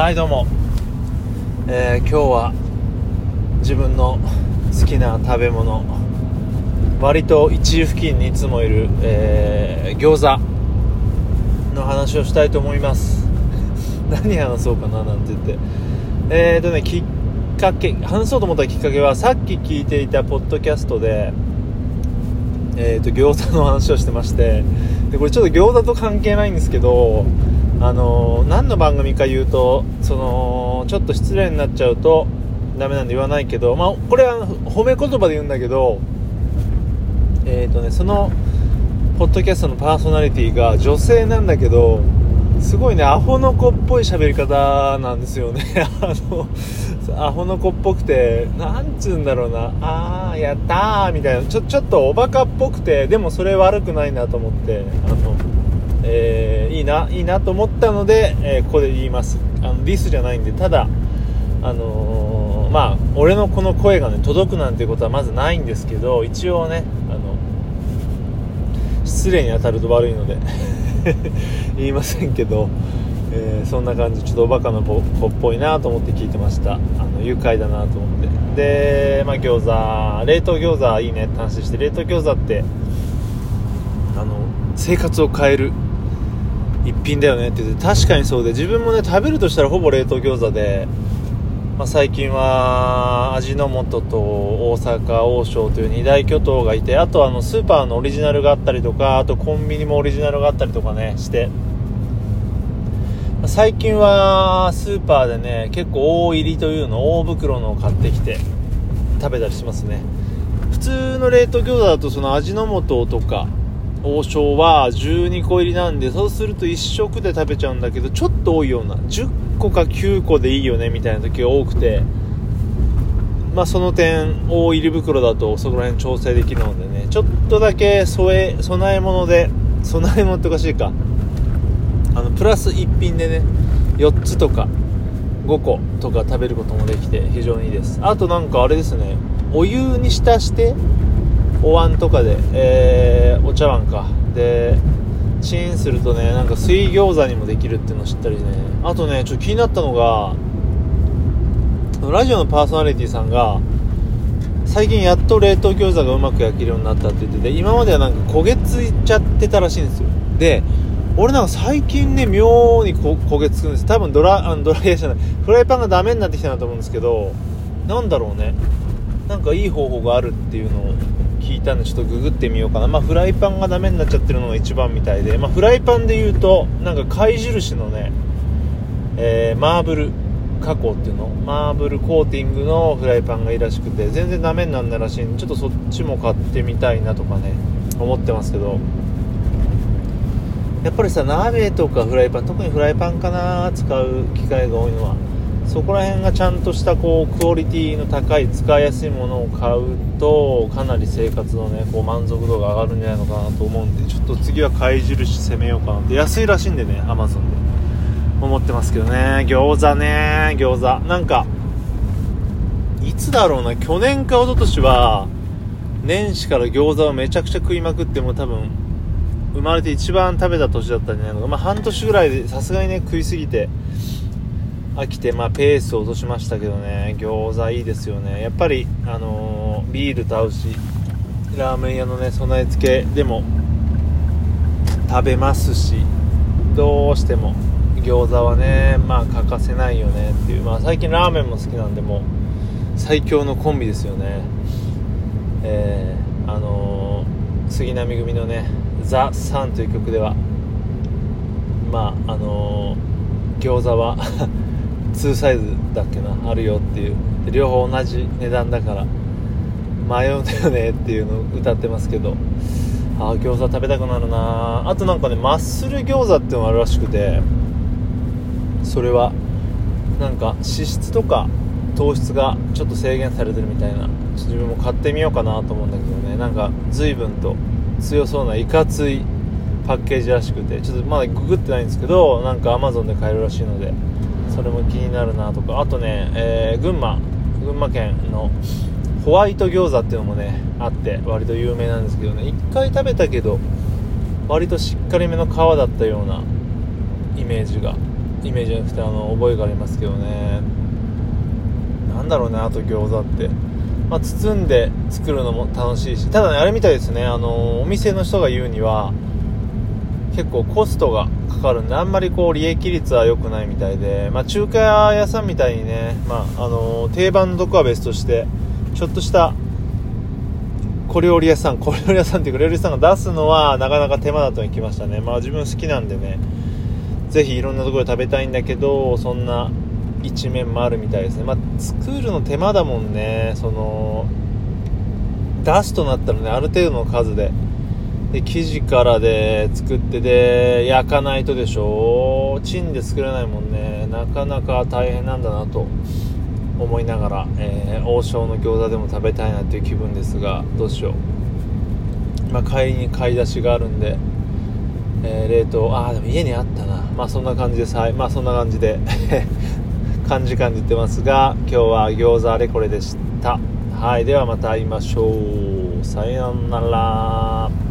はいどうも、えー、今日は自分の好きな食べ物割と一位付近にいつもいる、えー、餃子の話をしたいと思います。何話そうかななんて言って。えーとねきっかけ話そうと思ったきっかけはさっき聞いていたポッドキャストでえーと餃子の話をしてまして。でこれちょっと餃子と関係ないんですけどあの何の番組か言うとそのちょっと失礼になっちゃうとダメなんで言わないけど、まあ、これは褒め言葉で言うんだけどえっ、ー、とねそのポッドキャストのパーソナリティが女性なんだけどすごいねアホの子っぽい喋り方なんですよね。あのアホの子っぽくてなんつうんだろうな。あーやったーみたいな。ちょちょっとおバカっぽくてでもそれ悪くないなと思ってあの、ないいなと思ったので、えー、ここで言います。あのディスじゃないんでただあのー、まあ俺のこの声がね届くなんてことはまずないんですけど一応ねあの失礼に当たると悪いので 言いませんけど、えー、そんな感じちょっとおバカな子っぽいなと思って聞いてました。あの愉快だなと思って。でまあ餃子冷凍餃子いいねって話して冷凍餃子ってあの生活を変える一品だよねって。言って確かにそうで。自分もね食べるとしたらほぼ冷凍餃子で、まあ、最近は味の素と大阪王将という二大巨頭がいてあとあのスーパーのオリジナルがあったりとかあとコンビニもオリジナルがあったりとかねして。最近はスーパーでね結構大入りというの大袋のを買ってきて食べたりしますね。普通の冷凍餃子だとその味の素とか王将は12個入りなんでそうすると1食で食べちゃうんだけどちょっと多いような10個か9個でいいよねみたいな時が多くて。まあその点大入り袋だとそこら辺調整できるのでねちょっとだけ添え備え物で備え物っておかしいか。あのプラス1品でね4つとか5個とか食べることもできて非常にいいです。あとなんかあれですねお湯に浸してお椀とかで、えー、お茶碗か。でチンするとねなんか水餃子にもできるっていうの知ったりね。あとねちょっと気になったのがラジオのパーソナリティさんが最近やっと冷凍餃子がうまく焼けるようになったって言ってて今まではなんか焦げついちゃってたらしいんですよ。で俺なんか最近ね妙に焦げつくんです。多分ドラあのドライヤーじゃない。フライパンがダメになってきたなと思うんですけどなんだろうね。なんかいい方法があるっていうのを聞いたんでちょっとググってみようかな、まあ、フライパンがダメになっちゃってるのが一番みたいで、まあ、フライパンで言うとなんか貝印のね、えー、マーブル加工っていうの？マーブルコーティングのフライパンがいいらしくて全然ダメにならないらしいんでちょっとそっちも買ってみたいなとかね思ってますけど。やっぱりさ鍋とかフライパン特にフライパンかな使う機会が多いのは。そこら辺がちゃんとしたこうクオリティの高い使いやすいものを買うとかなり生活のねこう満足度が上がるんじゃないのかなと思うんでちょっと次は貝印攻めようかな。って安いらしいんでねアマゾンで。思ってますけどね。餃子ね餃子。なんかいつだろうな。去年か一昨年は年始から餃子をめちゃくちゃ食いまくっても多分生まれて一番食べた年だったんじゃないのか。まあ半年ぐらいでさすがにね食いすぎて飽きて、まあ、ペースを落としましたけどね。餃子いいですよね。やっぱり、あのー、ビールと合うしラーメン屋のね備え付けでも食べますしどうしても餃子はねまあ欠かせないよね。っていうまあ最近ラーメンも好きなんでも最強のコンビですよね。えー、あのー、杉並組のね「ザ・サンという曲ではまああのー、餃子は 2サイズだっけなあるよっていう。で両方同じ値段だから。迷うんだよねっていうのを歌ってますけど。ああ餃子食べたくなるなあとなんかねマッスル餃子っていうのがあるらしくて。それはなんか脂質とか糖質がちょっと制限されてるみたいな。自分も買ってみようかなと思うんだけどね。なんか随分と強そうないかついパッケージらしくて。ちょっとまだググってないんですけどなんか Amazon で買えるらしいので。それも気になるなとか。あとね、えー、群馬。群馬県のホワイト餃子っていうのもねあって割と有名なんですけどね。1回食べたけど割としっかりめの皮だったようなイメージがイメージじゃなくてあの覚えがありますけどね。なんだろうねあと餃子って。まあ、包んで作るのも楽しいし。ただねあれみたいですね。あのお店の人が言うには結構コストがかかるんであんまりこう利益率は良くないみたいで、まあ、中華屋さんみたいにね、まあ、あの定番のとこは別としてちょっとした小料理屋さん小料理屋さんっていうか料理屋さんが出すのはなかなか手間だとにきましたね。まあ自分好きなんでねぜひいろんなところで食べたいんだけどそんな一面もあるみたいですね。まあ作るの手間だもんね。その出すとなったらねある程度の数でで生地からで作ってで焼かないとでしょ？チンで作れないもんね。なかなか大変なんだなと思いながら、えー、王将の餃子でも食べたいなっていう気分ですがどうしよう。まあ帰りに買い出しがあるんで、えー、冷凍。ああでも家にあったな。まあそんな感じですはいまあそんな感じで 感じ感じてますが今日は餃子あれこれでした。はいではまた会いましょう。さようなら。